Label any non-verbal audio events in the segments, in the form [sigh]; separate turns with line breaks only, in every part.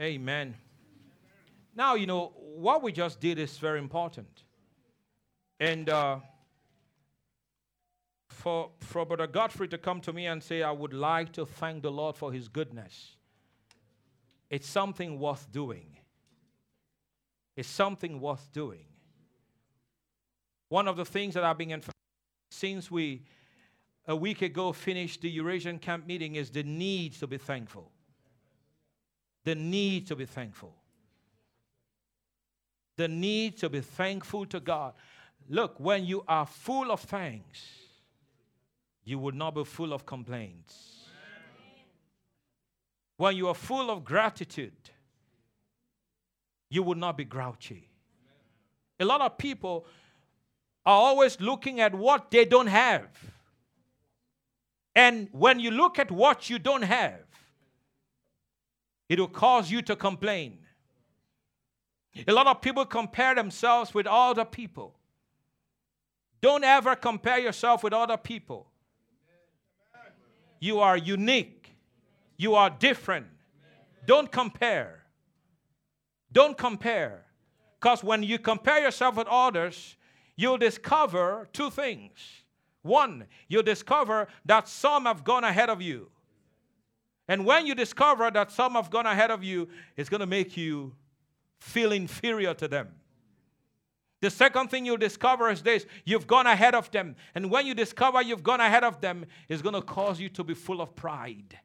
Amen. Now, you know, what we just did is very important. And uh, for, for Brother Godfrey to come to me and say, I would like to thank the Lord for his goodness, it's something worth doing. It's something worth doing. One of the things that I've been since we a week ago finished the Eurasian camp meeting is the need to be thankful. The need to be thankful. The need to be thankful to God. Look, when you are full of thanks, you would not be full of complaints. When you are full of gratitude, you would not be grouchy. A lot of people are always looking at what they don't have. And when you look at what you don't have, it will cause you to complain. A lot of people compare themselves with other people. Don't ever compare yourself with other people. You are unique. You are different. Don't compare. Don't compare. Because when you compare yourself with others, you'll discover two things. One, you'll discover that some have gone ahead of you. And when you discover that some have gone ahead of you, it's going to make you feel inferior to them. The second thing you'll discover is this you've gone ahead of them. And when you discover you've gone ahead of them, it's going to cause you to be full of pride.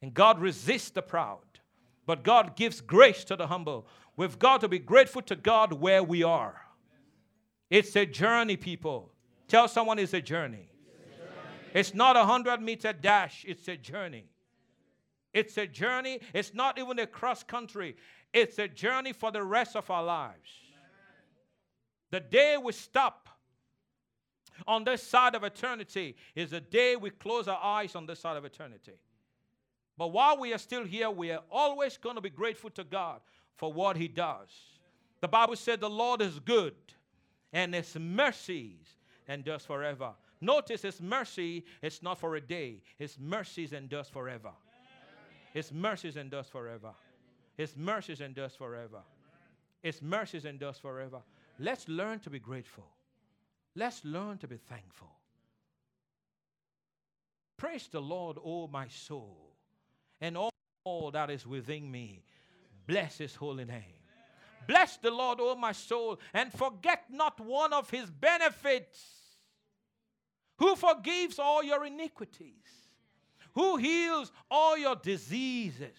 And God resists the proud, but God gives grace to the humble. We've got to be grateful to God where we are. It's a journey, people. Tell someone it's a journey. It's, a journey. it's not a hundred meter dash, it's a journey. It's a journey. It's not even a cross country, it's a journey for the rest of our lives. The day we stop on this side of eternity is the day we close our eyes on this side of eternity. But while we are still here, we are always going to be grateful to God for what He does. The Bible said the Lord is good and His mercies endures forever. Notice His mercy, it's not for a day, His mercies endures forever. His mercies endures forever. His mercies endures forever. His mercies endures forever. Let's learn to be grateful. Let's learn to be thankful. Praise the Lord, O my soul, and all that is within me. Bless his holy name. Bless the Lord, O my soul, and forget not one of his benefits. Who forgives all your iniquities? Who heals all your diseases?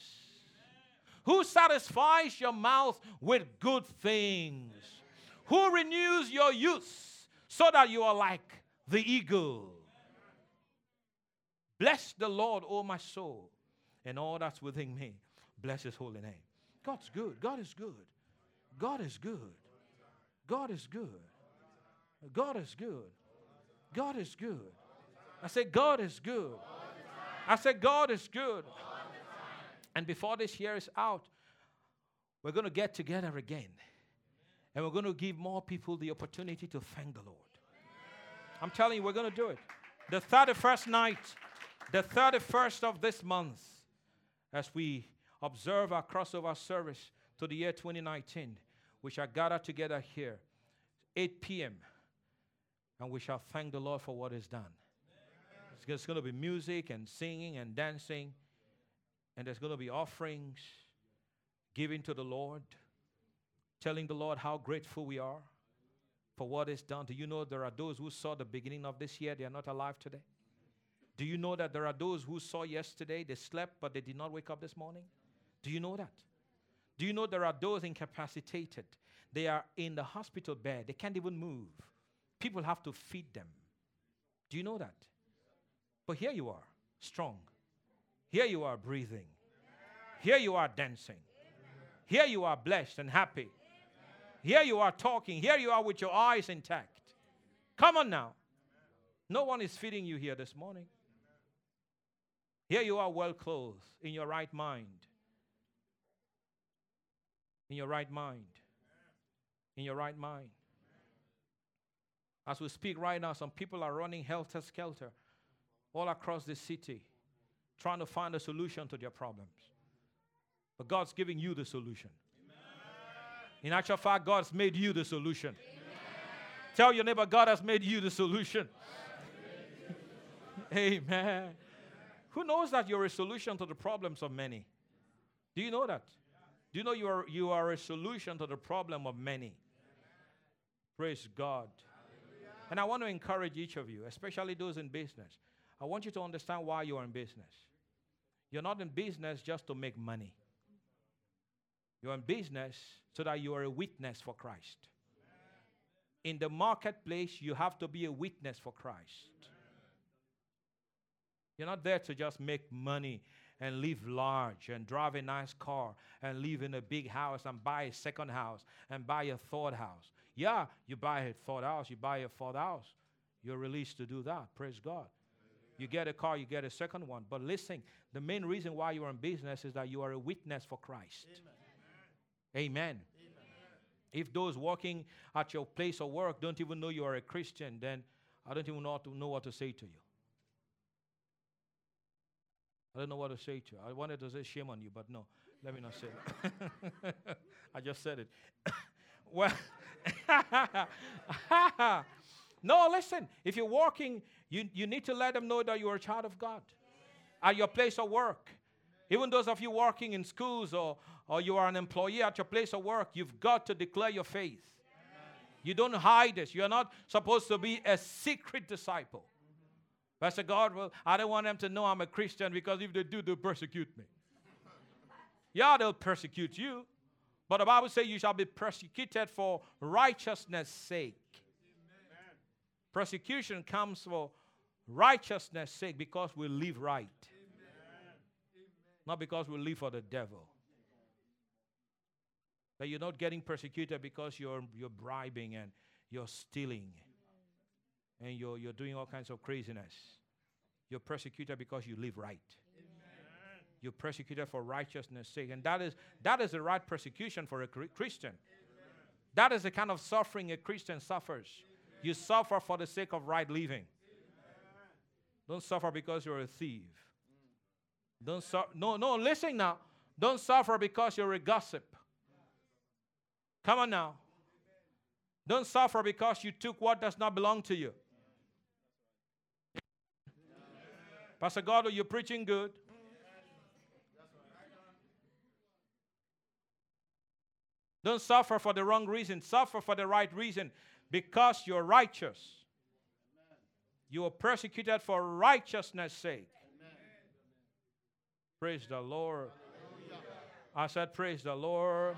Who satisfies your mouth with good things? Who renews your youth so that you are like the eagle? Bless the Lord, O my soul, and all that's within me. Bless his holy name. God's good. God is good. God is good. God is good. God is good. God is good. I said, God is good. I said, God is good. And before this year is out, we're going to get together again. And we're going to give more people the opportunity to thank the Lord. I'm telling you, we're going to do it. The 31st night, the 31st of this month, as we observe our crossover service to the year 2019, we shall gather together here, 8 p.m., and we shall thank the Lord for what is done. It's going to be music and singing and dancing, and there's going to be offerings giving to the Lord, telling the Lord how grateful we are for what is done. Do you know there are those who saw the beginning of this year, they are not alive today? Do you know that there are those who saw yesterday, they slept, but they did not wake up this morning? Do you know that? Do you know there are those incapacitated? They are in the hospital bed, they can't even move. People have to feed them. Do you know that? But here you are, strong. Here you are breathing. Here you are dancing. Here you are blessed and happy. Here you are talking. Here you are with your eyes intact. Come on now. No one is feeding you here this morning. Here you are well clothed in your right mind. In your right mind. In your right mind. As we speak right now, some people are running helter skelter all across the city trying to find a solution to their problems. But God's giving you the solution. In actual fact, God's made you the solution. Tell your neighbor, God has made you the solution. [laughs] Amen. Who knows that you're a solution to the problems of many? Do you know that? Do you know you are, you are a solution to the problem of many? Praise God. And I want to encourage each of you, especially those in business. I want you to understand why you are in business. You're not in business just to make money. You're in business so that you are a witness for Christ. In the marketplace, you have to be a witness for Christ. You're not there to just make money and live large and drive a nice car and live in a big house and buy a second house and buy a third house. Yeah, you buy a third house, you buy a fourth house. You're released to do that. Praise God. You get a car, you get a second one. But listen, the main reason why you're in business is that you are a witness for Christ. Amen. Amen. Amen. If those working at your place of work don't even know you are a Christian, then I don't even know, to know what to say to you. I don't know what to say to you. I wanted to say shame on you, but no, let me not say that. [laughs] I just said it. [coughs] well, [laughs] no, listen. If you're walking, you, you need to let them know that you are a child of God at your place of work. Even those of you working in schools or, or you are an employee at your place of work, you've got to declare your faith. You don't hide this. You're not supposed to be a secret disciple. Pastor Godwill, I don't want them to know I'm a Christian because if they do, they'll persecute me. yeah, they'll persecute you. But the Bible says you shall be persecuted for righteousness' sake. Persecution comes for righteousness' sake because we live right, Amen. not because we live for the devil. That you're not getting persecuted because you're, you're bribing and you're stealing and you're, you're doing all kinds of craziness. You're persecuted because you live right. Amen. You're persecuted for righteousness' sake. And that is, that is the right persecution for a Christian. Amen. That is the kind of suffering a Christian suffers. You suffer for the sake of right living. Don't suffer because you're a thief. Don't su- no, no, listen now. Don't suffer because you're a gossip. Come on now. Don't suffer because you took what does not belong to you. Pastor God, you're preaching good. Don't suffer for the wrong reason. Suffer for the right reason because you're righteous. You are persecuted for righteousness' sake. Praise the Lord. I said, Praise the Lord.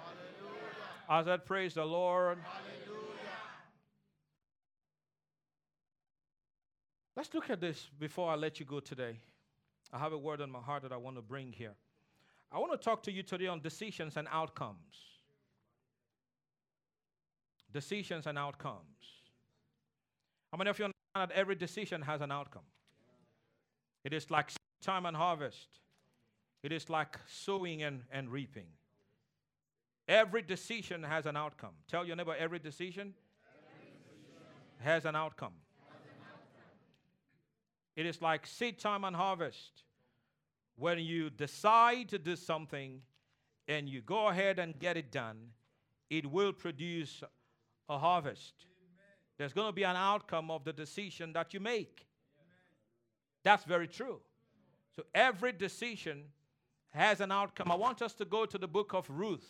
I said, Praise the Lord. Let's look at this before I let you go today. I have a word on my heart that I want to bring here. I want to talk to you today on decisions and outcomes. Decisions and outcomes. How many of you understand that every decision has an outcome? It is like time and harvest, it is like sowing and, and reaping. Every decision has an outcome. Tell your neighbor, every decision, every decision. has an outcome. It is like seed time and harvest. When you decide to do something and you go ahead and get it done, it will produce a harvest. There's going to be an outcome of the decision that you make. That's very true. So every decision has an outcome. I want us to go to the book of Ruth.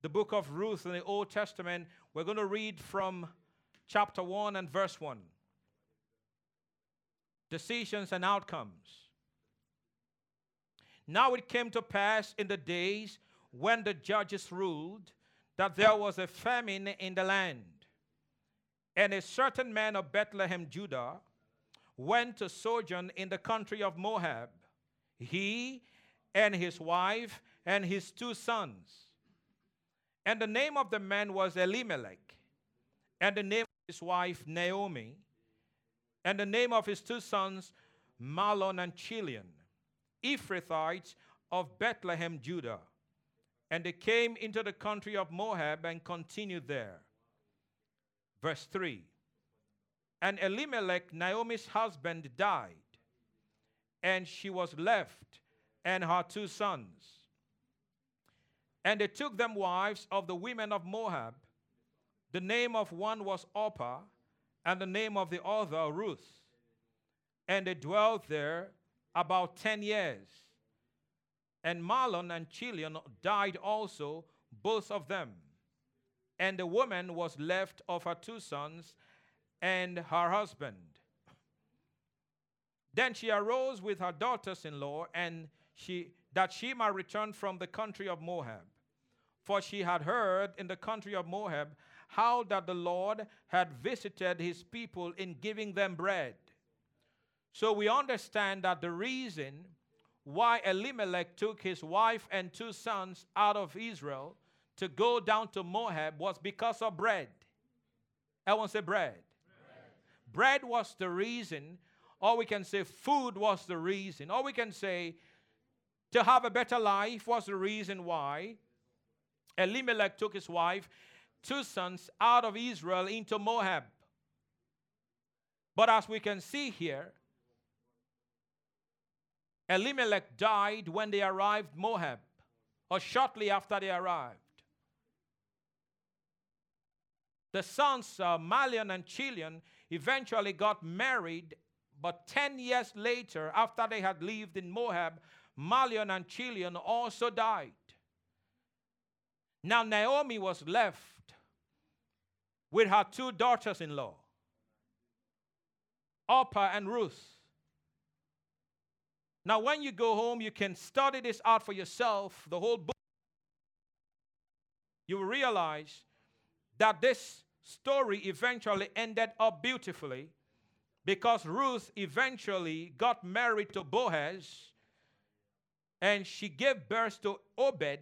The book of Ruth in the Old Testament. We're going to read from chapter 1 and verse 1 decisions, and outcomes. Now it came to pass in the days when the judges ruled that there was a famine in the land. And a certain man of Bethlehem, Judah, went to sojourn in the country of Moab, he and his wife and his two sons. And the name of the man was Elimelech, and the name of his wife Naomi and the name of his two sons, Mahlon and Chilion, Ephrathites of Bethlehem, Judah. And they came into the country of Moab and continued there. Verse 3 And Elimelech, Naomi's husband, died, and she was left and her two sons. And they took them wives of the women of Moab. The name of one was Orpah, and the name of the other Ruth. And they dwelt there about ten years. And Mahlon and Chilion died also, both of them. And the woman was left of her two sons and her husband. Then she arose with her daughters in law, and she, that she might return from the country of Moab. For she had heard in the country of Moab how that the Lord had visited his people in giving them bread. So we understand that the reason why Elimelech took his wife and two sons out of Israel to go down to Moab was because of bread. Everyone say bread. bread. Bread was the reason, or we can say food was the reason, or we can say to have a better life was the reason why Elimelech took his wife two sons out of Israel into Moab. But as we can see here, Elimelech died when they arrived Moab, or shortly after they arrived. The sons uh, Mahlon and Chilion eventually got married, but 10 years later, after they had lived in Moab, Mahlon and Chilion also died. Now Naomi was left with her two daughters in law, Orpah and Ruth. Now, when you go home, you can study this out for yourself, the whole book. You will realize that this story eventually ended up beautifully because Ruth eventually got married to Boaz and she gave birth to Obed,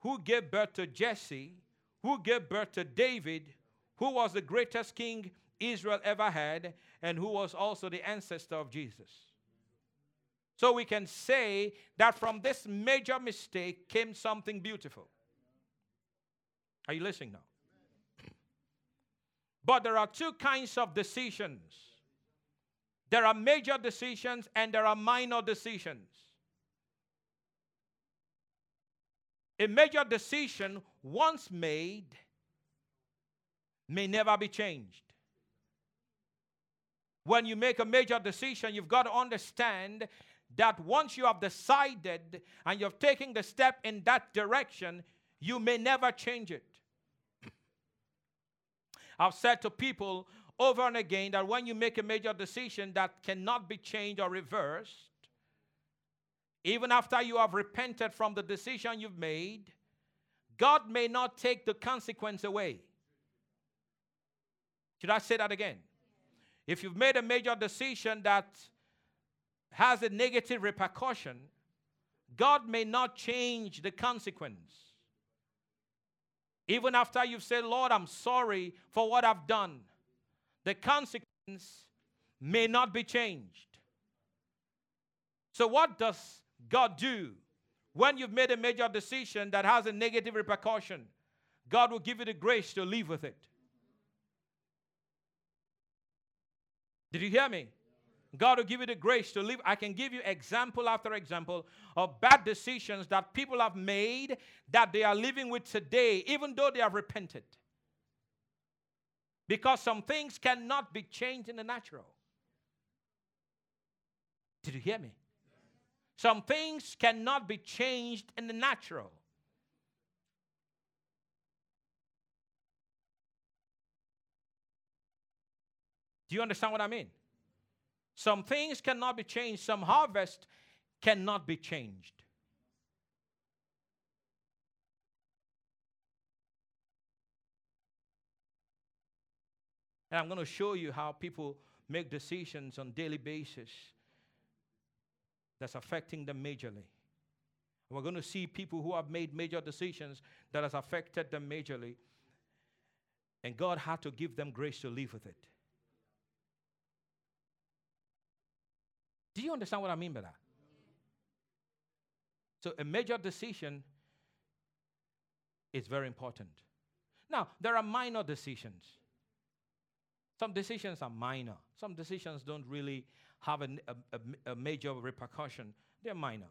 who gave birth to Jesse, who gave birth to David, who was the greatest king Israel ever had, and who was also the ancestor of Jesus. So we can say that from this major mistake came something beautiful. Are you listening now? But there are two kinds of decisions there are major decisions and there are minor decisions. A major decision, once made, may never be changed. When you make a major decision, you've got to understand that once you have decided and you've taken the step in that direction, you may never change it. I've said to people over and again that when you make a major decision that cannot be changed or reversed, even after you have repented from the decision you've made, God may not take the consequence away. Should I say that again? If you've made a major decision that has a negative repercussion, God may not change the consequence. Even after you've said, Lord, I'm sorry for what I've done, the consequence may not be changed. So, what does God do when you've made a major decision that has a negative repercussion? God will give you the grace to live with it. Did you hear me? God will give you the grace to live. I can give you example after example of bad decisions that people have made that they are living with today, even though they have repented. Because some things cannot be changed in the natural. Did you hear me? Some things cannot be changed in the natural. Do you understand what I mean? Some things cannot be changed, some harvest cannot be changed. And I'm going to show you how people make decisions on daily basis that's affecting them majorly. we're going to see people who have made major decisions that has affected them majorly. And God had to give them grace to live with it. Do you understand what I mean by that? So, a major decision is very important. Now, there are minor decisions. Some decisions are minor, some decisions don't really have a, a, a major repercussion. They're minor.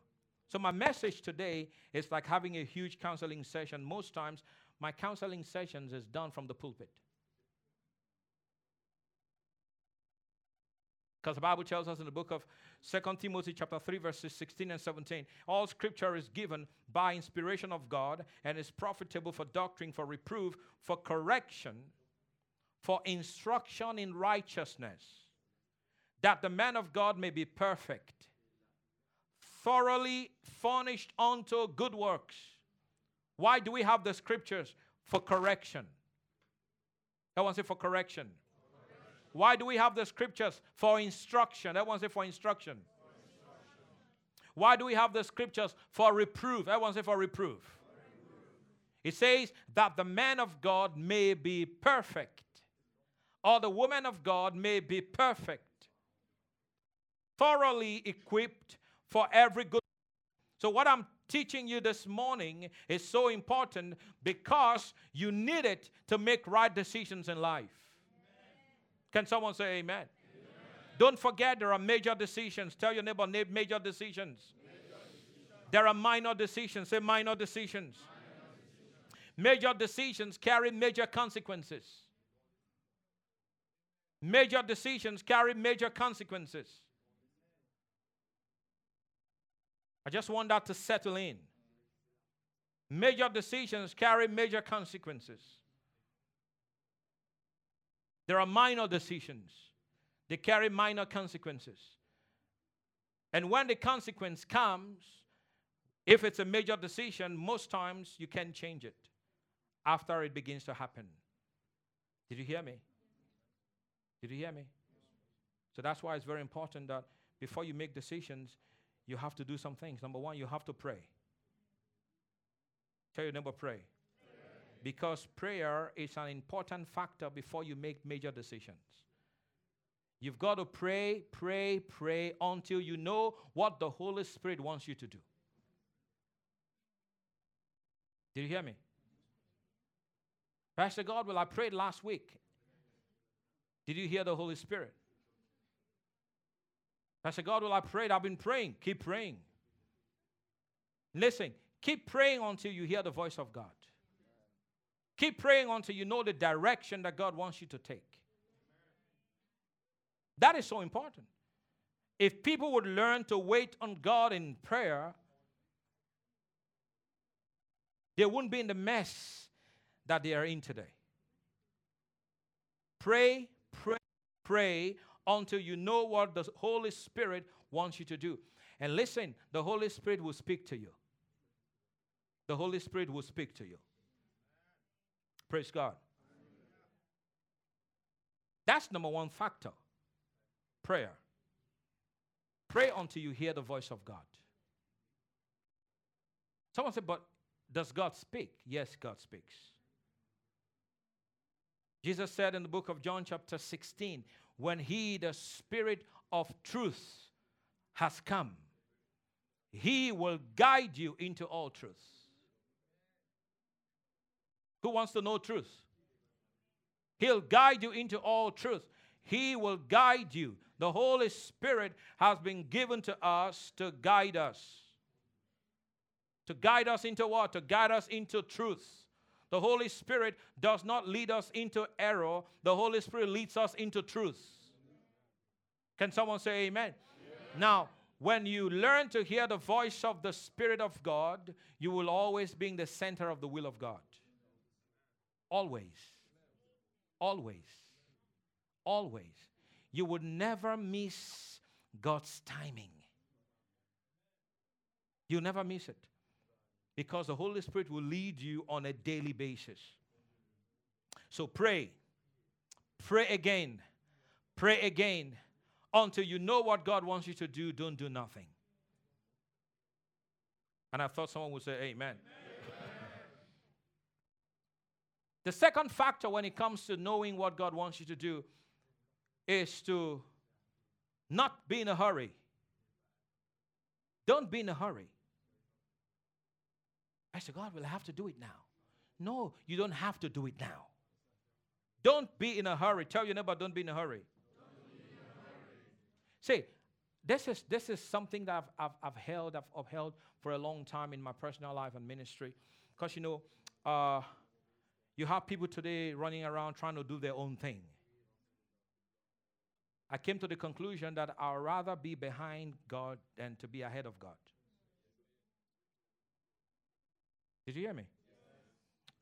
So, my message today is like having a huge counseling session. Most times, my counseling sessions is done from the pulpit. Because the Bible tells us in the book of 2 Timothy chapter 3 verses 16 and 17, all scripture is given by inspiration of God and is profitable for doctrine, for reproof, for correction, for instruction in righteousness, that the man of God may be perfect, thoroughly furnished unto good works. Why do we have the scriptures? For correction. I want to say for correction why do we have the scriptures? For instruction. Everyone say for instruction. for instruction. Why do we have the scriptures? For reproof. Everyone say for reproof. for reproof. It says that the man of God may be perfect, or the woman of God may be perfect, thoroughly equipped for every good. So, what I'm teaching you this morning is so important because you need it to make right decisions in life. Can someone say amen? amen? Don't forget there are major decisions. Tell your neighbor, major decisions. Major decisions. There are minor decisions. Say minor decisions. Minor decisions. Major decisions carry major consequences. Major decisions carry major consequences. I just want that to settle in. Major decisions carry major consequences. There are minor decisions, they carry minor consequences. And when the consequence comes, if it's a major decision, most times you can change it after it begins to happen. Did you hear me? Did you hear me? So that's why it's very important that before you make decisions, you have to do some things. Number one, you have to pray. Tell your neighbor, pray because prayer is an important factor before you make major decisions. You've got to pray, pray, pray until you know what the Holy Spirit wants you to do. Did you hear me? Pastor Godwill, I prayed last week. Did you hear the Holy Spirit? Pastor Godwill, I prayed. I've been praying. Keep praying. Listen, keep praying until you hear the voice of God. Keep praying until you know the direction that God wants you to take. That is so important. If people would learn to wait on God in prayer, they wouldn't be in the mess that they are in today. Pray, pray, pray until you know what the Holy Spirit wants you to do. And listen, the Holy Spirit will speak to you. The Holy Spirit will speak to you. Praise God. That's number one factor prayer. Pray until you hear the voice of God. Someone said, But does God speak? Yes, God speaks. Jesus said in the book of John, chapter 16, when He, the Spirit of truth, has come, He will guide you into all truth. Who wants to know truth? He'll guide you into all truth. He will guide you. The Holy Spirit has been given to us to guide us. To guide us into what? To guide us into truth. The Holy Spirit does not lead us into error, the Holy Spirit leads us into truth. Can someone say amen? amen? Now, when you learn to hear the voice of the Spirit of God, you will always be in the center of the will of God. Always. Always. Always. You would never miss God's timing. You'll never miss it. Because the Holy Spirit will lead you on a daily basis. So pray. Pray again. Pray again. Until you know what God wants you to do, don't do nothing. And I thought someone would say, Amen. Amen. The second factor when it comes to knowing what God wants you to do is to not be in a hurry. Don't be in a hurry. I said, God, will have to do it now? No, you don't have to do it now. Don't be in a hurry. Tell your neighbor, don't be in a hurry. Say, this is this is something that I've, I've, I've held, I've upheld for a long time in my personal life and ministry. Because you know, uh, you have people today running around trying to do their own thing. I came to the conclusion that I'd rather be behind God than to be ahead of God. Did you hear me?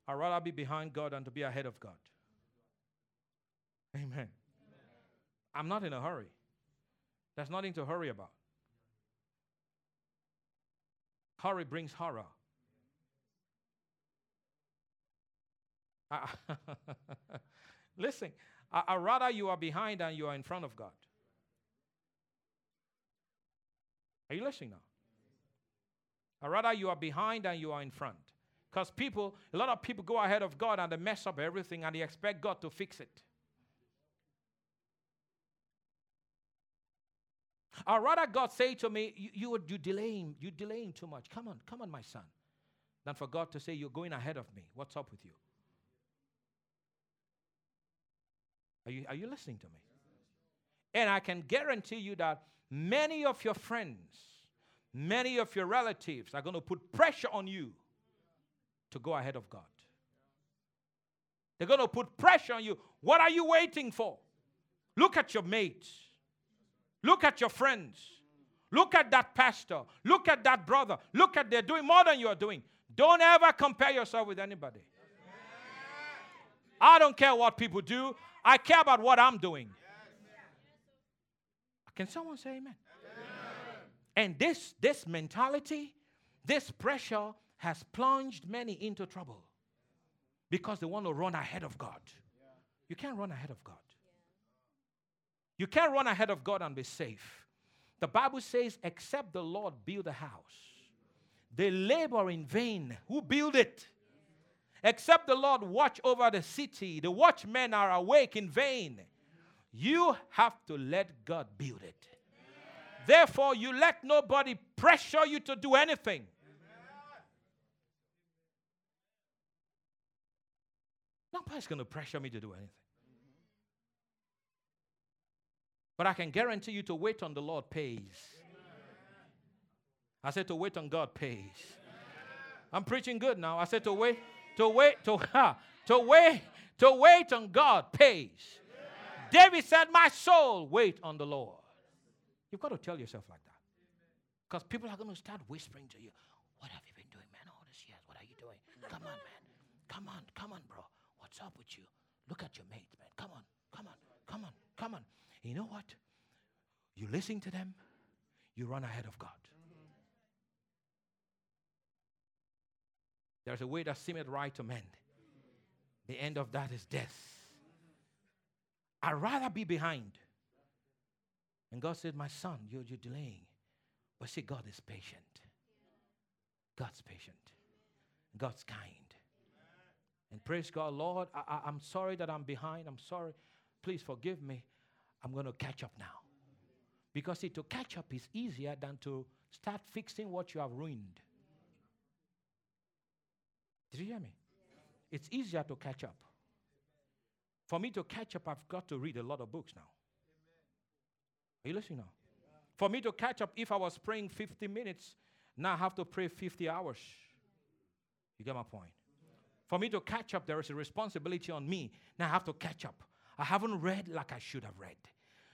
I'd rather be behind God than to be ahead of God. Amen. Amen. I'm not in a hurry. There's nothing to hurry about. Hurry brings horror. [laughs] Listen, I, I rather you are behind than you are in front of God. Are you listening now? I rather you are behind than you are in front. Because people, a lot of people go ahead of God and they mess up everything and they expect God to fix it. I'd rather God say to me, you, you, you delaying, you delaying too much. Come on, come on, my son. Than for God to say, You're going ahead of me. What's up with you? Are you, are you listening to me? And I can guarantee you that many of your friends, many of your relatives are going to put pressure on you to go ahead of God. They're going to put pressure on you. What are you waiting for? Look at your mates. Look at your friends. Look at that pastor. Look at that brother. Look at they're doing more than you're doing. Don't ever compare yourself with anybody. I don't care what people do. I care about what I'm doing. Can someone say amen? And this, this mentality, this pressure has plunged many into trouble because they want to run ahead of God. You can't run ahead of God. You can't run ahead of God and be safe. The Bible says, except the Lord build a house, they labor in vain. Who build it? Except the Lord watch over the city, the watchmen are awake in vain. You have to let God build it. Therefore, you let nobody pressure you to do anything. Nobody's going to pressure me to do anything. But I can guarantee you to wait on the Lord pays. I said to wait on God pays. I'm preaching good now. I said to wait, to wait, to, [laughs] ha, to wait, to wait on God pays. David said, My soul, wait on the Lord. You've got to tell yourself like that. Because people are going to start whispering to you, What have you been doing, man, all these years? What are you doing? Come on, man. Come on, come on, bro. What's up with you? Look at your mates, man. Come on, come on, come on, come on. You know what? You listen to them, you run ahead of God. There's a way that seemeth right to men. The end of that is death. I'd rather be behind. And God said, My son, you're, you're delaying. But see, God is patient. God's patient. God's kind. And praise God, Lord, I, am sorry that I'm behind. I'm sorry. Please forgive me. I'm going to catch up now. Because see, to catch up is easier than to start fixing what you have ruined. Did you hear me? It's easier to catch up. For me to catch up, I've got to read a lot of books now. Are you listening now? For me to catch up, if I was praying 50 minutes, now I have to pray 50 hours. You get my point? For me to catch up, there is a responsibility on me. Now I have to catch up. I haven't read like I should have read.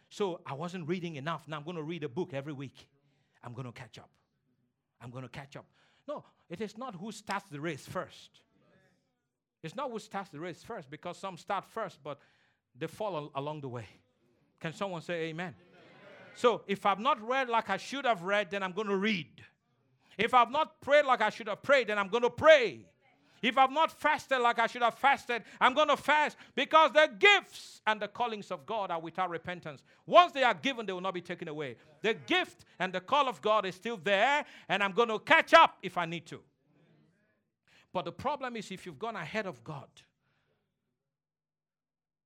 So I wasn't reading enough. Now I'm going to read a book every week. I'm going to catch up. I'm going to catch up. No, it is not who starts the race first. It's not who starts the race first because some start first, but they fall al- along the way. Can someone say amen? amen? So if I've not read like I should have read, then I'm going to read. If I've not prayed like I should have prayed, then I'm going to pray. If I've not fasted like I should have fasted, I'm going to fast because the gifts and the callings of God are without repentance. Once they are given, they will not be taken away. The gift and the call of God is still there, and I'm going to catch up if I need to. But the problem is if you've gone ahead of God,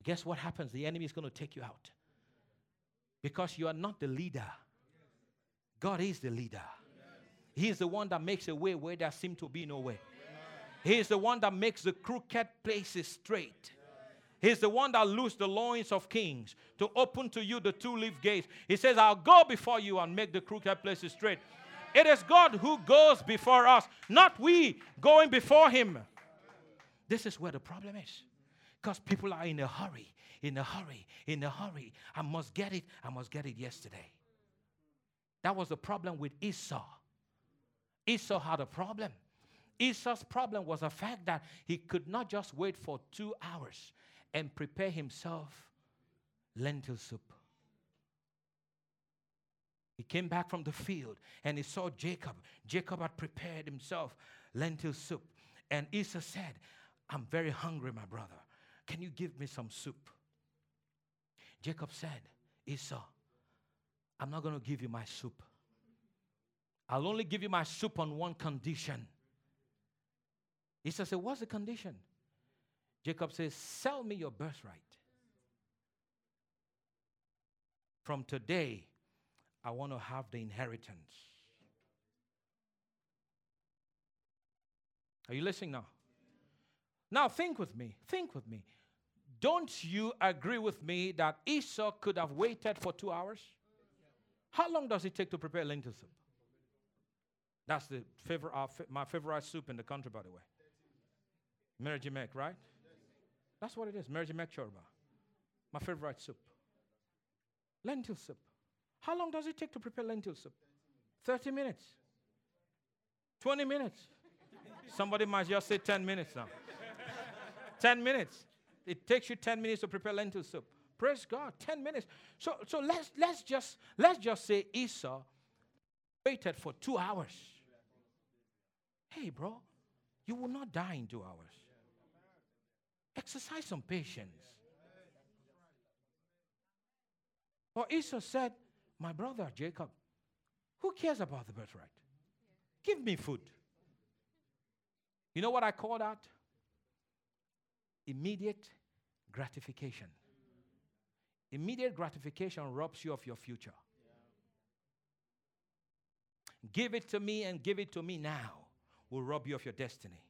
guess what happens? The enemy is going to take you out because you are not the leader. God is the leader. He is the one that makes a way where there seems to be no way. He is the one that makes the crooked places straight. He's the one that loosed the loins of kings to open to you the two leaf gates. He says, I'll go before you and make the crooked places straight. It is God who goes before us, not we going before Him. This is where the problem is. Because people are in a hurry, in a hurry, in a hurry. I must get it, I must get it yesterday. That was the problem with Esau. Esau had a problem. Esau's problem was the fact that he could not just wait for two hours and prepare himself lentil soup. He came back from the field and he saw Jacob. Jacob had prepared himself lentil soup. And Esau said, I'm very hungry, my brother. Can you give me some soup? Jacob said, Esau, I'm not going to give you my soup. I'll only give you my soup on one condition. Esau said, What's the condition? Jacob says, Sell me your birthright. From today, I want to have the inheritance. Are you listening now? Now, think with me. Think with me. Don't you agree with me that Esau could have waited for two hours? How long does it take to prepare lentil soup? That's the favorite, uh, my favorite soup in the country, by the way. Merjimek, right? That's what it is. Merjimek chorba. My favorite soup. Lentil soup. How long does it take to prepare lentil soup? 30 minutes. 20 minutes. Somebody might just say 10 minutes now. 10 minutes. It takes you 10 minutes to prepare lentil soup. Praise God, 10 minutes. So, so let's, let's, just, let's just say Esau waited for two hours. Hey, bro, you will not die in two hours. Exercise some patience. Or Esau said, My brother Jacob, who cares about the birthright? Give me food. You know what I call that? Immediate gratification. Immediate gratification robs you of your future. Give it to me and give it to me now will rob you of your destiny.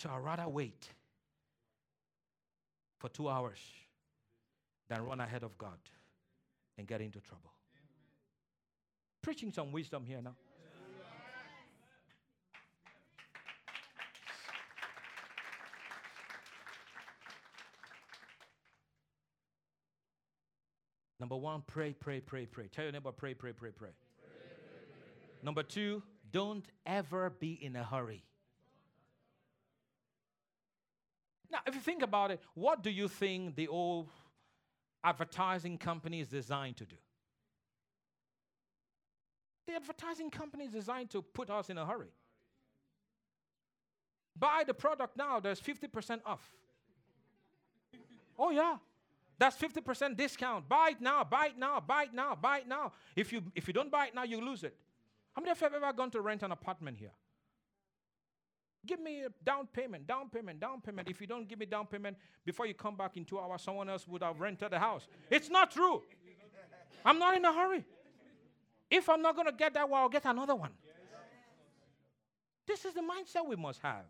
So I'd rather wait for two hours than run ahead of God and get into trouble. Preaching some wisdom here now. Number one, pray, pray, pray, pray. Tell your neighbor, pray, pray, pray, pray. Number two, don't ever be in a hurry. Now, if you think about it, what do you think the old advertising company is designed to do? The advertising company is designed to put us in a hurry. Buy the product now, there's 50% off. oh, yeah. That's 50% discount. Buy it now, buy it now, buy it now, buy it now. If you, if you don't buy it now, you lose it. How many of you have ever gone to rent an apartment here? Give me a down payment, down payment, down payment. If you don't give me down payment before you come back in two hours, someone else would have rented the house. It's not true. I'm not in a hurry. If I'm not going to get that one, I'll get another one. This is the mindset we must have.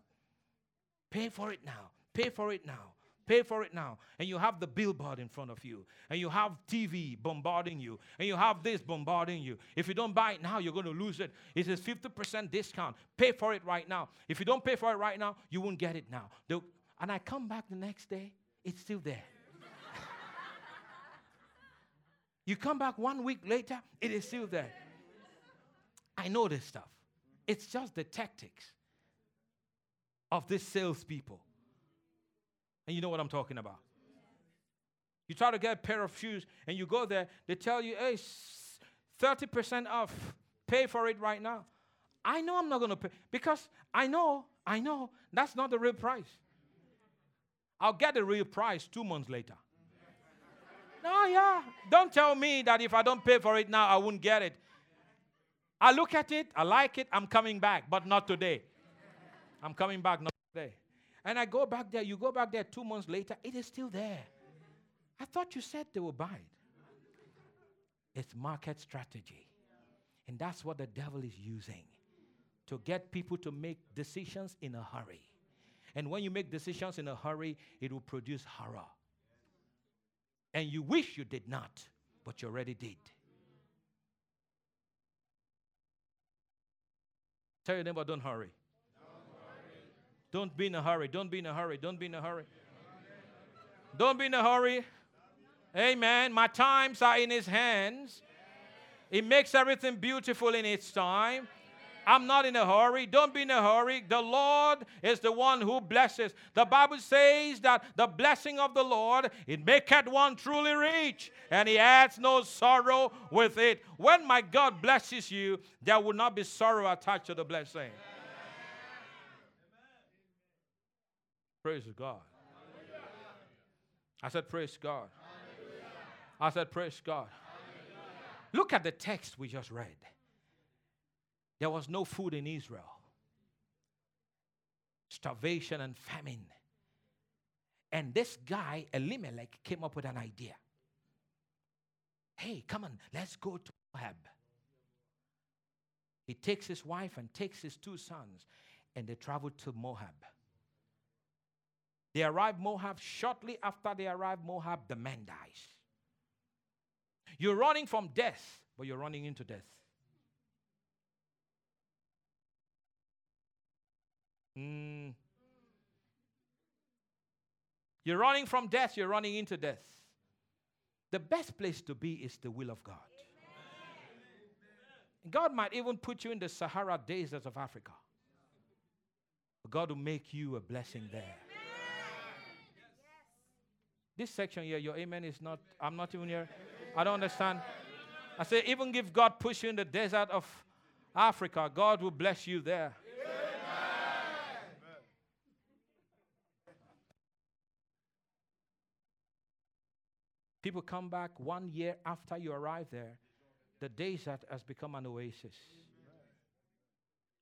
Pay for it now. Pay for it now. Pay for it now. And you have the billboard in front of you. And you have TV bombarding you. And you have this bombarding you. If you don't buy it now, you're going to lose it. It says 50% discount. Pay for it right now. If you don't pay for it right now, you won't get it now. And I come back the next day, it's still there. [laughs] you come back one week later, it is still there. I know this stuff. It's just the tactics of these salespeople. And you know what I'm talking about. You try to get a pair of shoes and you go there, they tell you, hey, 30% off, pay for it right now. I know I'm not going to pay because I know, I know that's not the real price. I'll get the real price two months later. no, yeah. Don't tell me that if I don't pay for it now, I won't get it. I look at it, I like it, I'm coming back, but not today. I'm coming back not today. And I go back there, you go back there two months later, it is still there. I thought you said they will buy it. It's market strategy. And that's what the devil is using to get people to make decisions in a hurry. And when you make decisions in a hurry, it will produce horror. And you wish you did not, but you already did. Tell your neighbor, don't hurry. Don't be in a hurry. Don't be in a hurry. Don't be in a hurry. Don't be in a hurry. Amen. My times are in his hands. He makes everything beautiful in its time. I'm not in a hurry. Don't be in a hurry. The Lord is the one who blesses. The Bible says that the blessing of the Lord, it maketh one truly rich, and he adds no sorrow with it. When my God blesses you, there will not be sorrow attached to the blessing. Praise God. I said, Praise God. I said, Praise God. Look at the text we just read. There was no food in Israel, starvation and famine. And this guy, Elimelech, came up with an idea. Hey, come on, let's go to Moab. He takes his wife and takes his two sons, and they travel to Moab. They arrive Moab. Shortly after they arrive Moab, the man dies. You're running from death, but you're running into death. Mm. You're running from death, you're running into death. The best place to be is the will of God. God might even put you in the Sahara deserts of Africa. God will make you a blessing there. This section here, your amen is not, I'm not even here. I don't understand. I say, even if God puts you in the desert of Africa, God will bless you there. People come back one year after you arrive there. The desert has become an oasis.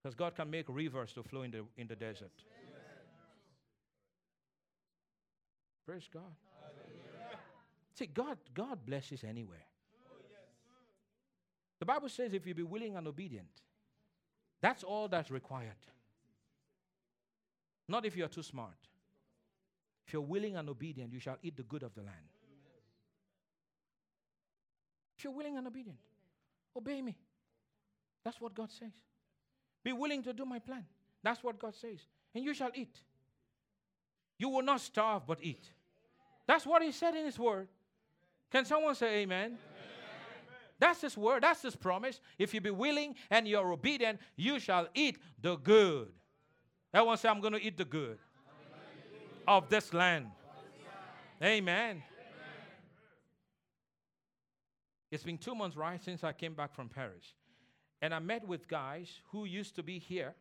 Because God can make rivers to flow in the, in the desert. Praise God. See, God, God blesses anywhere. The Bible says if you be willing and obedient, that's all that's required. Not if you're too smart. If you're willing and obedient, you shall eat the good of the land. If you're willing and obedient, obey me. That's what God says. Be willing to do my plan. That's what God says. And you shall eat. You will not starve, but eat. That's what He said in His word. Can someone say amen? amen? That's His word. That's His promise. If you be willing and you're obedient, you shall eat the good. Everyone say, I'm going to eat the good of this land. Amen. It's been two months, right, since I came back from Paris. And I met with guys who used to be here,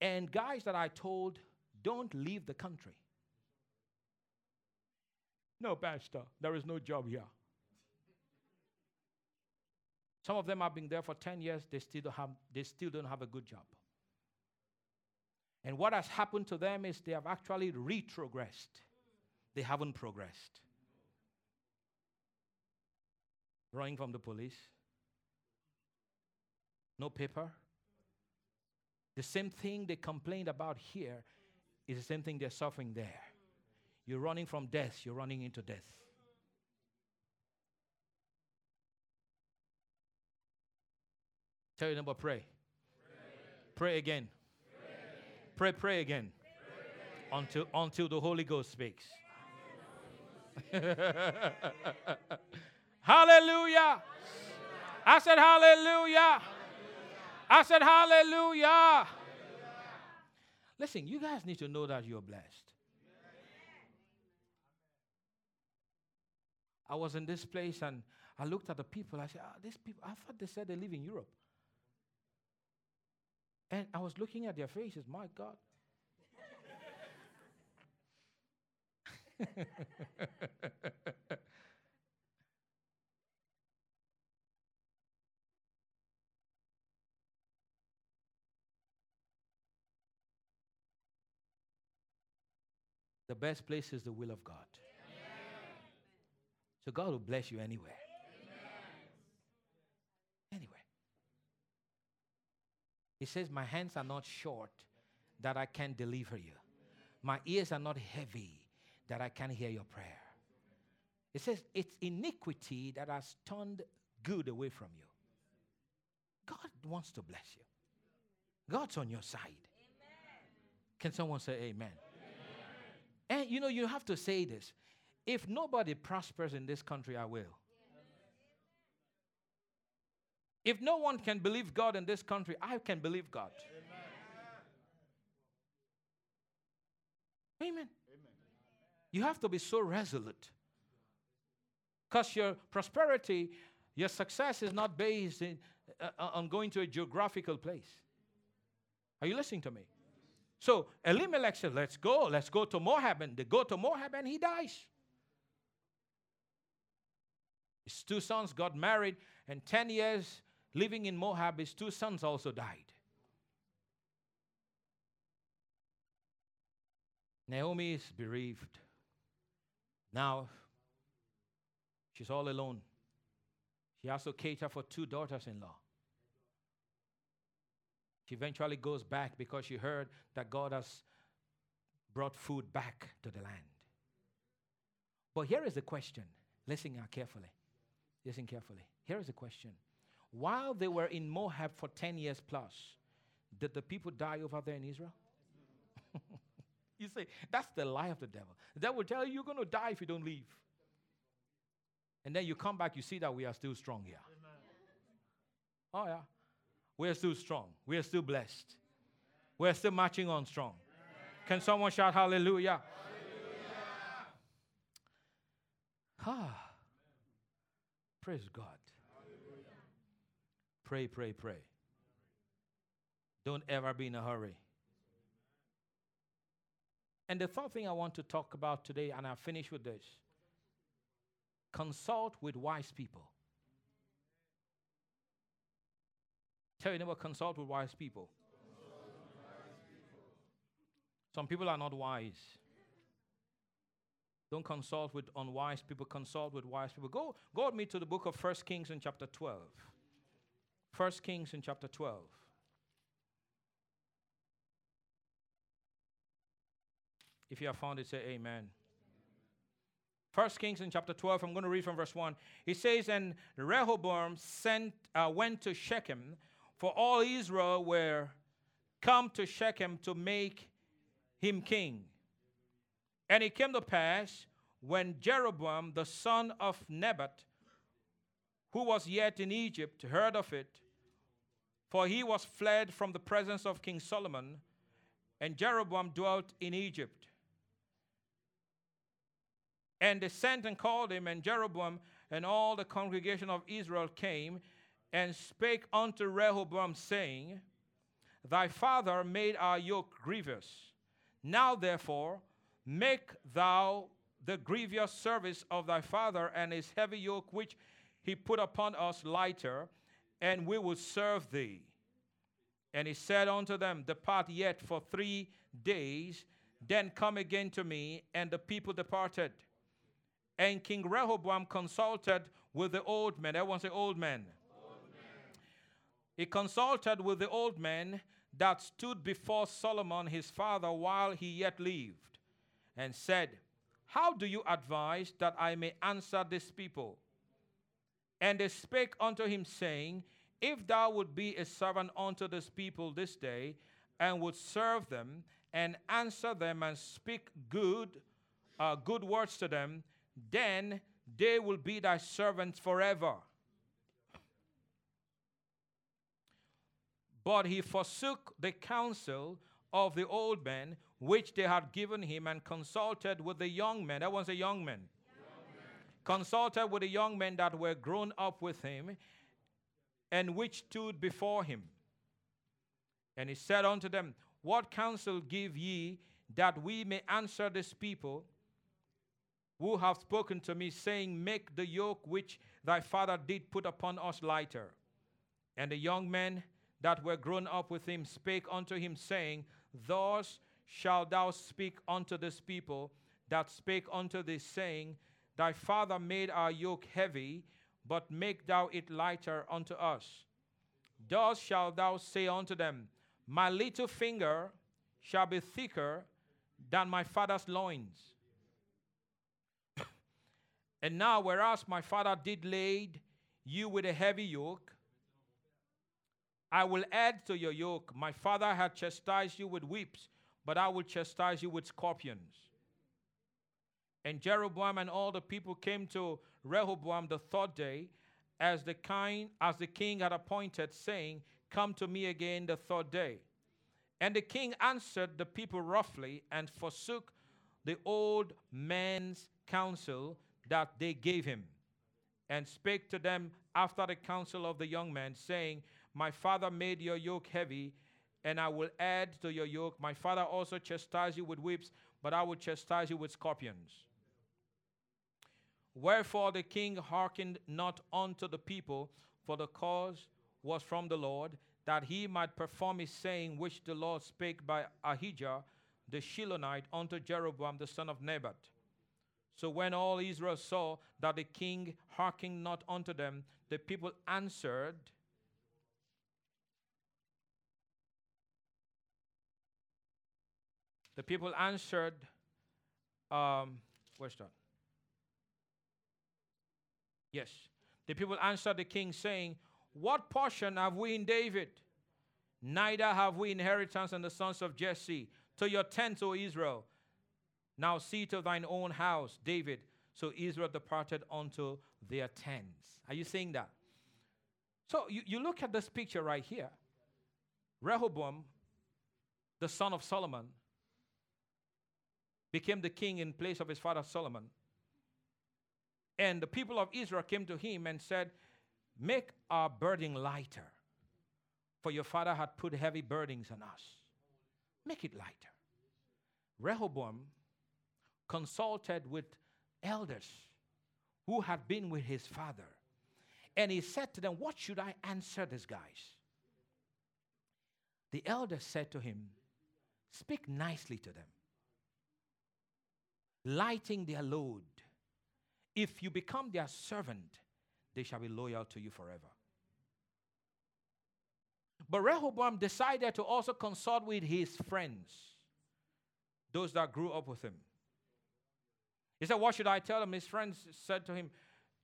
and guys that I told, don't leave the country. No, Pastor, there is no job here. Some of them have been there for 10 years, they still don't have, they still don't have a good job. And what has happened to them is they have actually retrogressed. They haven't progressed running from the police, no paper. The same thing they complained about here is the same thing they're suffering there. You're running from death, you're running into death. Tell your neighbor, pray. Pray, pray again. Pray, pray, pray again. Pray. Until, until the Holy Ghost speaks. [laughs] Hallelujah. I said, Hallelujah. I said, Hallelujah. Listen, you guys need to know that you're blessed. I was in this place and I looked at the people. I said, ah, these people, I thought they said they live in Europe. And I was looking at their faces. My God. [laughs] The best place is the will of God. So God will bless you anywhere. Amen. Anywhere. He says, My hands are not short that I can deliver you. My ears are not heavy that I can't hear your prayer. It says, It's iniquity that has turned good away from you. God wants to bless you, God's on your side. Amen. Can someone say amen? amen? And you know, you have to say this if nobody prospers in this country, I will. If no one can believe God in this country, I can believe God. Amen. Amen. You have to be so resolute. Because your prosperity, your success is not based in, uh, on going to a geographical place. Are you listening to me? So Elimelech said, Let's go, let's go to Moab. And they go to Moab and he dies. His two sons got married, and 10 years living in Moab, his two sons also died. Naomi is bereaved. Now, she's all alone. She has to cater for two daughters in law. She eventually goes back because she heard that God has brought food back to the land. But here is the question. Listen carefully. Listen carefully. Here is a question. While they were in Moab for 10 years plus, did the people die over there in Israel? [laughs] you say, that's the lie of the devil. The devil will tell you you're going to die if you don't leave. And then you come back, you see that we are still strong here. Amen. Oh, yeah. We are still strong. We are still blessed. We are still marching on strong. Amen. Can someone shout hallelujah? hallelujah. Ah. Praise God. Hallelujah. Pray, pray, pray. Don't ever be in a hurry. And the third thing I want to talk about today, and I'll finish with this consult with wise people. Tell you never consult with wise people. Some people are not wise. Don't consult with unwise people, consult with wise people. Go, go with me to the book of First Kings in chapter 12. First Kings in chapter 12. If you have found it, say amen. First Kings in chapter 12, I'm going to read from verse 1. He says, And Rehoboam sent, uh, went to Shechem, for all Israel were come to Shechem to make him king. And it came to pass when Jeroboam, the son of Nebat, who was yet in Egypt, heard of it, for he was fled from the presence of King Solomon, and Jeroboam dwelt in Egypt. And they sent and called him, and Jeroboam and all the congregation of Israel came and spake unto Rehoboam, saying, Thy father made our yoke grievous. Now, therefore, Make thou the grievous service of thy father and his heavy yoke which he put upon us lighter, and we will serve thee. And he said unto them, Depart yet for three days, then come again to me. And the people departed. And King Rehoboam consulted with the old men. Everyone say, old men. Old men. He consulted with the old men that stood before Solomon his father while he yet lived and said, How do you advise that I may answer this people? And they spake unto him, saying, If thou would be a servant unto this people this day, and would serve them, and answer them, and speak good, uh, good words to them, then they will be thy servants forever. But he forsook the counsel of the old men which they had given him and consulted with the young men. That was a young man. Consulted with the young men that were grown up with him and which stood before him. And he said unto them, What counsel give ye that we may answer this people who have spoken to me, saying, Make the yoke which thy father did put upon us lighter? And the young men that were grown up with him spake unto him, saying, Thus shalt thou speak unto this people that spake unto thee, saying, Thy father made our yoke heavy, but make thou it lighter unto us. Thus shalt thou say unto them, My little finger shall be thicker than my father's loins. [coughs] and now, whereas my father did lade you with a heavy yoke, I will add to your yoke. My father had chastised you with whips, but I will chastise you with scorpions. And Jeroboam and all the people came to Rehoboam the third day, as the kind as the king had appointed, saying, Come to me again the third day. And the king answered the people roughly and forsook the old man's counsel that they gave him, and spake to them after the counsel of the young man, saying, My father made your yoke heavy, and I will add to your yoke. My father also chastised you with whips, but I will chastise you with scorpions. Wherefore the king hearkened not unto the people, for the cause was from the Lord, that he might perform his saying which the Lord spake by Ahijah the Shilonite unto Jeroboam the son of Nebat. So when all Israel saw that the king hearkened not unto them, the people answered, The people answered, um, where's that? Yes. The people answered the king, saying, What portion have we in David? Neither have we inheritance in the sons of Jesse. To your tent, O Israel. Now see to thine own house, David. So Israel departed unto their tents. Are you seeing that? So you, you look at this picture right here. Rehoboam, the son of Solomon, became the king in place of his father Solomon. And the people of Israel came to him and said, Make our burden lighter, for your father had put heavy burdens on us. Make it lighter. Rehoboam consulted with elders who had been with his father. And he said to them, What should I answer these guys? The elders said to him, Speak nicely to them, lighting their load if you become their servant, they shall be loyal to you forever. But Rehoboam decided to also consult with his friends, those that grew up with him. He said, What should I tell them? His friends said to him,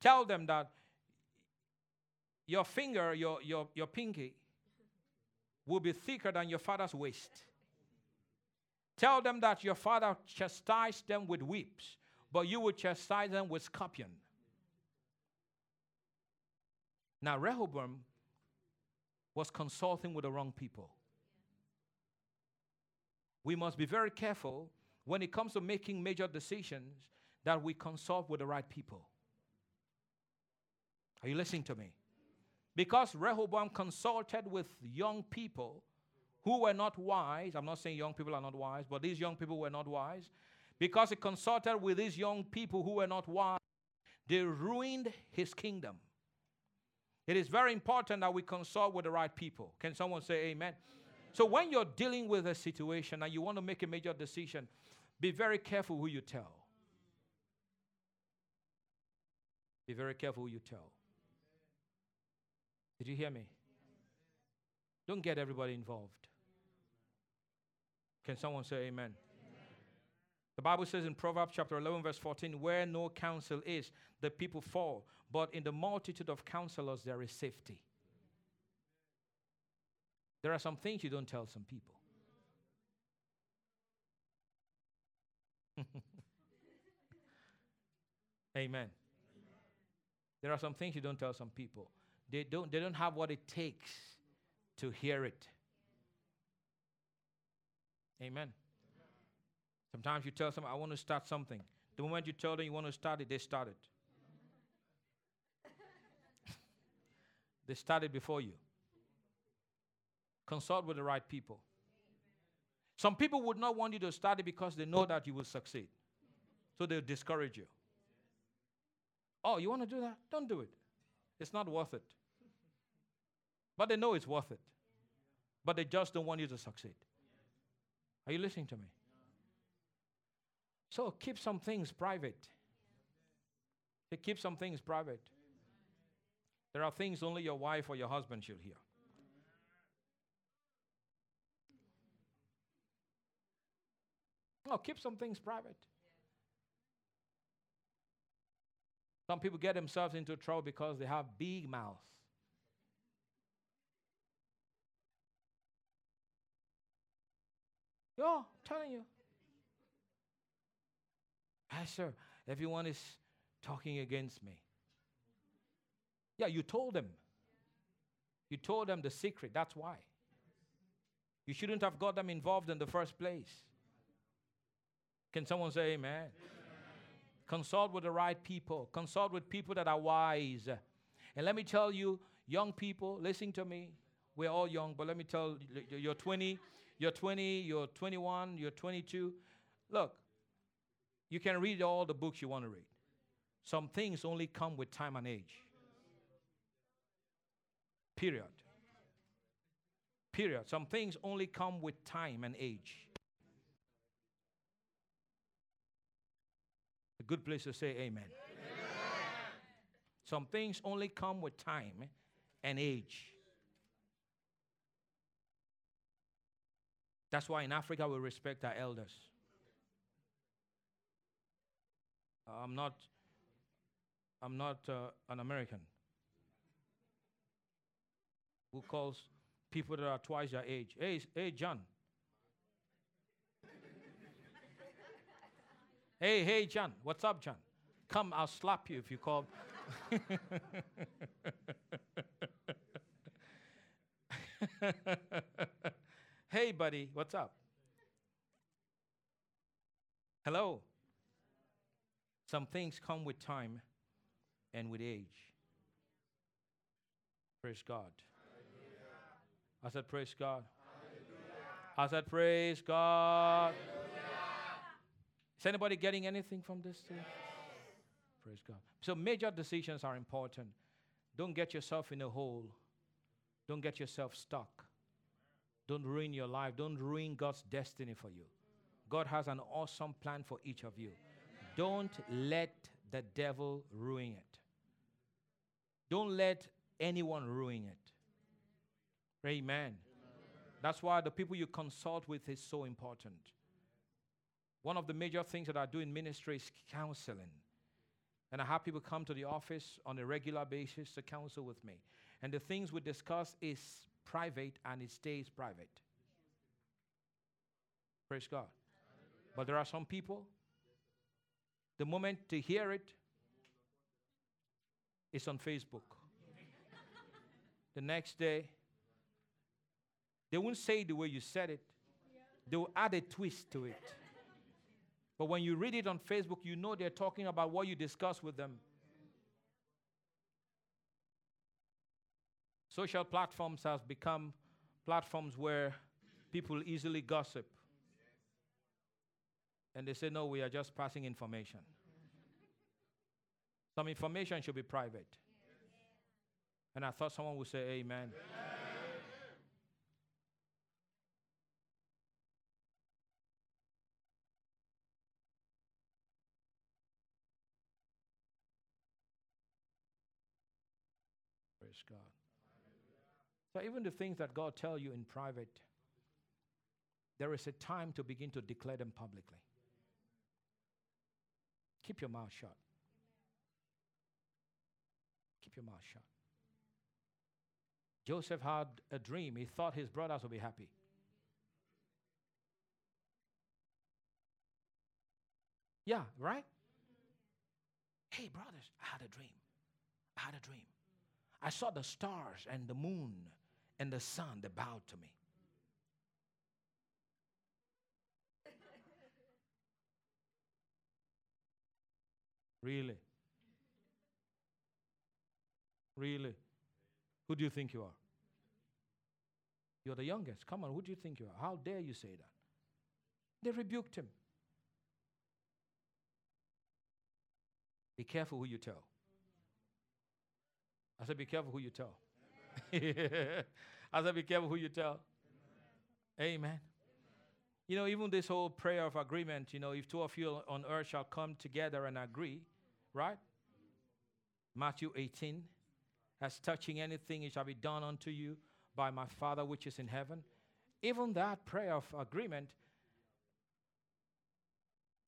Tell them that your finger, your, your, your pinky, will be thicker than your father's waist. Tell them that your father chastised them with whips but you would chastise them with scorpion. Now, Rehoboam was consulting with the wrong people. We must be very careful when it comes to making major decisions that we consult with the right people. Are you listening to me? Because Rehoboam consulted with young people who were not wise. I'm not saying young people are not wise, but these young people were not wise because he consulted with these young people who were not wise, they ruined his kingdom. It is very important that we consult with the right people. Can someone say amen? amen? So, when you're dealing with a situation and you want to make a major decision, be very careful who you tell. Be very careful who you tell. Did you hear me? Don't get everybody involved. Can someone say amen? The Bible says in Proverbs chapter 11, verse 14, where no counsel is, the people fall. But in the multitude of counselors, there is safety. There are some things you don't tell some people. [laughs] Amen. There are some things you don't tell some people. They don't, they don't have what it takes to hear it. Amen. Sometimes you tell someone, I want to start something. The moment you tell them you want to start it, they start it. [laughs] they started before you. Consult with the right people. Some people would not want you to start it because they know that you will succeed. So they'll discourage you. Oh, you want to do that? Don't do it. It's not worth it. But they know it's worth it. But they just don't want you to succeed. Are you listening to me? So keep some things private. keep some things private. There are things only your wife or your husband should hear. No, keep some things private. Some people get themselves into trouble because they have big mouths. Yeah, I'm telling you. Pastor, everyone is talking against me. Yeah, you told them. You told them the secret. That's why. You shouldn't have got them involved in the first place. Can someone say amen? amen? Consult with the right people. Consult with people that are wise. And let me tell you, young people, listen to me. We're all young, but let me tell you, you're 20, you're 20, you're 21, you're 22. Look, you can read all the books you want to read. Some things only come with time and age. Period. Period. Some things only come with time and age. A good place to say amen. amen. Some things only come with time and age. That's why in Africa we respect our elders. I'm not, I'm not uh, an American who calls people that are twice their age. Hey, hey, John. [laughs] hey, hey, John. What's up, John? Come, I'll slap you if you call. [laughs] hey, buddy, what's up? Hello. Some things come with time and with age. Praise God. I said, Praise God. I said, Praise God. Is anybody getting anything from this? Too? Praise God. So, major decisions are important. Don't get yourself in a hole, don't get yourself stuck. Don't ruin your life. Don't ruin God's destiny for you. God has an awesome plan for each of you. Don't let the devil ruin it. Don't let anyone ruin it. Amen. Amen. That's why the people you consult with is so important. One of the major things that I do in ministry is counseling. And I have people come to the office on a regular basis to counsel with me. And the things we discuss is private and it stays private. Praise God. But there are some people the moment to hear it, it's on Facebook. the next day, they won't say the way you said it, they will add a twist to it. But when you read it on Facebook, you know they're talking about what you discussed with them. Social platforms have become platforms where people easily gossip. And they say, no, we are just passing information. Some information should be private. And I thought someone would say, Amen. Amen. Praise God. So even the things that God tell you in private, there is a time to begin to declare them publicly. Keep your mouth shut. Keep your mouth shut. Joseph had a dream. He thought his brothers would be happy. Yeah, right? Hey, brothers, I had a dream. I had a dream. I saw the stars and the moon and the sun, they bowed to me. [laughs] Really? Really? Who do you think you are? You're the youngest. Come on, who do you think you are? How dare you say that? They rebuked him. Be careful who you tell. I said, be careful who you tell. [laughs] I said, be careful who you tell. Amen. Amen. You know, even this whole prayer of agreement, you know, if two of you on earth shall come together and agree, right? Matthew 18, as touching anything, it shall be done unto you by my Father which is in heaven. Even that prayer of agreement,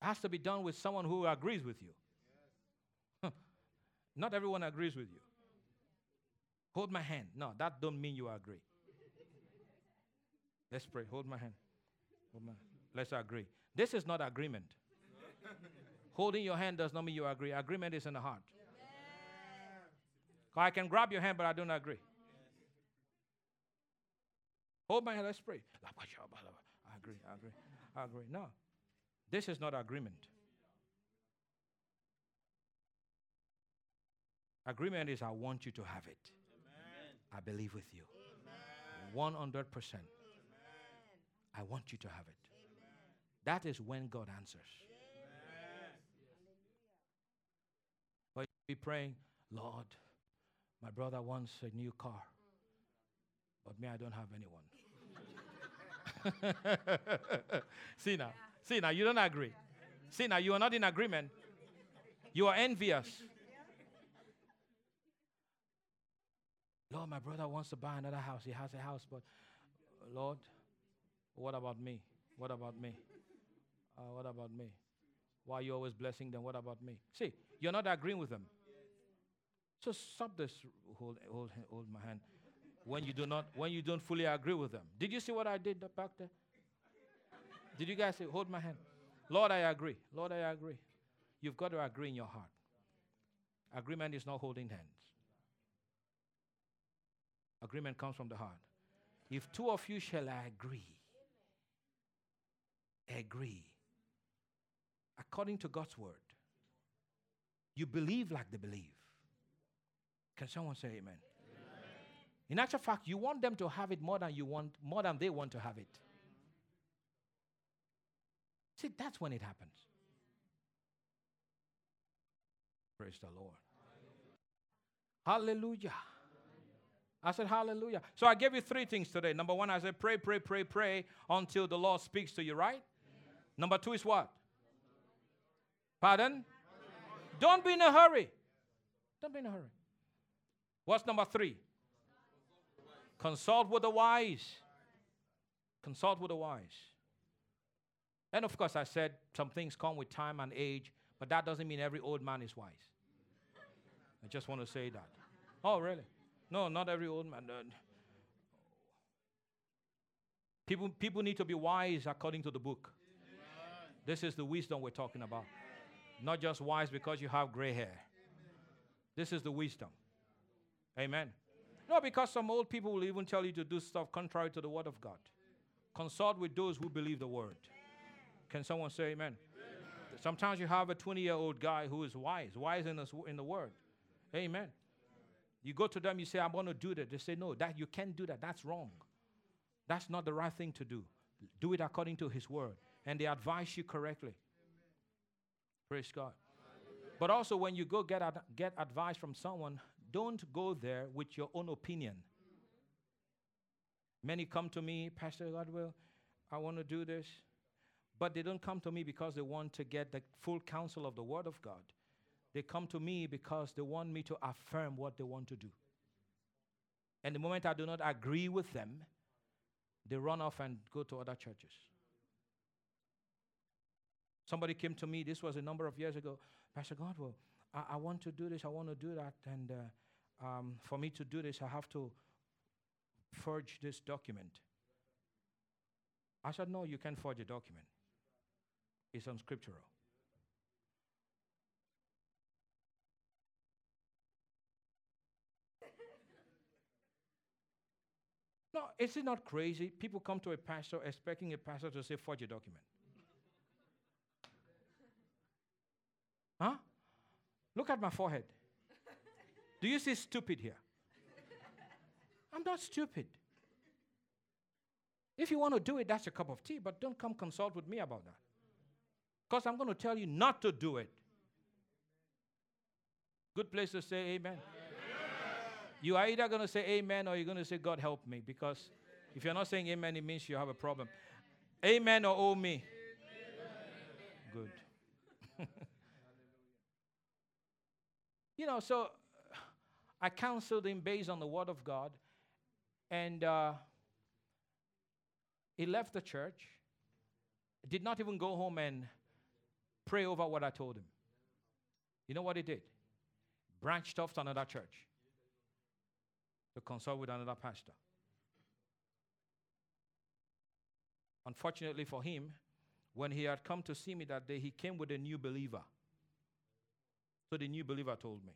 has to be done with someone who agrees with you. [laughs] Not everyone agrees with you. Hold my hand. No, that don't mean you agree. Let's pray. Hold my hand. Hold my, let's agree. This is not agreement. Holding your hand does not mean you agree. Agreement is in the heart. I can grab your hand, but I don't agree. Hold my hand, let's pray. I agree, I agree, I agree. No, this is not agreement. Agreement is I want you to have it. Amen. I believe with you. Amen. 100%. Amen. I want you to have it. That is when God answers. But you be praying, Lord, my brother wants a new car, but me, I don't have anyone. See [laughs] now, see now, you don't agree. See now, you are not in agreement. You are envious. My brother wants to buy another house. He has a house, but Lord, what about me? What about me? Uh, what about me? Why are you always blessing them? What about me? See, you're not agreeing with them. So stop this. Hold, hold, hold my hand. When you do not, when you don't fully agree with them. Did you see what I did back there? Did you guys say, hold my hand? Lord, I agree. Lord, I agree. You've got to agree in your heart. Agreement is not holding hands. Agreement comes from the heart. If two of you shall agree, agree according to God's word. You believe like they believe. Can someone say amen? amen? In actual fact, you want them to have it more than you want, more than they want to have it. See, that's when it happens. Praise the Lord. Hallelujah. I said, Hallelujah. So I gave you three things today. Number one, I said, pray, pray, pray, pray until the Lord speaks to you, right? Number two is what? Pardon? Don't be in a hurry. Don't be in a hurry. What's number three? Consult with the wise. Consult with the wise. And of course, I said some things come with time and age, but that doesn't mean every old man is wise. I just want to say that. Oh, really? No, not every old man. Uh, people, people need to be wise according to the book. This is the wisdom we're talking about. Not just wise because you have gray hair. This is the wisdom. Amen. No, because some old people will even tell you to do stuff contrary to the word of God. Consult with those who believe the word. Can someone say amen? Sometimes you have a 20 year old guy who is wise, wise in, this, in the word. Amen. You go to them, you say, I'm going to do that. They say, No, that you can't do that. That's wrong. That's not the right thing to do. Do it according to his word. And they advise you correctly. Praise God. But also, when you go get, ad- get advice from someone, don't go there with your own opinion. Many come to me, Pastor Godwill, I want to do this. But they don't come to me because they want to get the full counsel of the Word of God. They come to me because they want me to affirm what they want to do. And the moment I do not agree with them, they run off and go to other churches. Somebody came to me, this was a number of years ago. Pastor Godwill, I, I want to do this, I want to do that. And uh, um, for me to do this, I have to forge this document. I said, No, you can't forge a document, it's unscriptural. No, is it not crazy? People come to a pastor expecting a pastor to say, forge a document. [laughs] Huh? Look at my forehead. Do you see stupid here? I'm not stupid. If you want to do it, that's a cup of tea, but don't come consult with me about that. Because I'm going to tell you not to do it. Good place to say amen. amen. You are either going to say amen or you're going to say, God help me. Because if you're not saying amen, it means you have a problem. Amen or oh me. Good. [laughs] You know, so I counseled him based on the Word of God, and uh, he left the church, did not even go home and pray over what I told him. You know what he did? Branched off to another church to consult with another pastor. Unfortunately for him, when he had come to see me that day, he came with a new believer. So the new believer told me.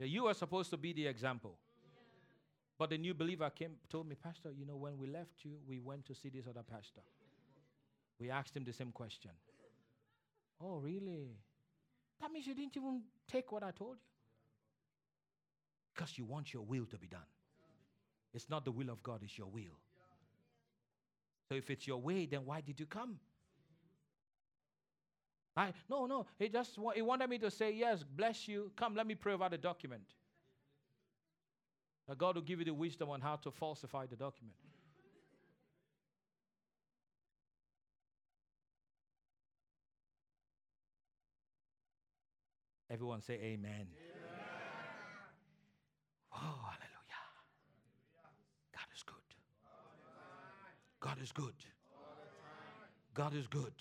[laughs] you are supposed to be the example. But the new believer came, told me, Pastor, you know, when we left you, we went to see this other pastor. We asked him the same question. Oh, really? That means you didn't even take what I told you. Because you want your will to be done. It's not the will of God, it's your will. So if it's your way, then why did you come? I no no. He just he wanted me to say yes. Bless you. Come, let me pray over the document. God will give you the wisdom on how to falsify the document. Everyone say amen. amen. Oh, hallelujah. God is good. God is good. God is good.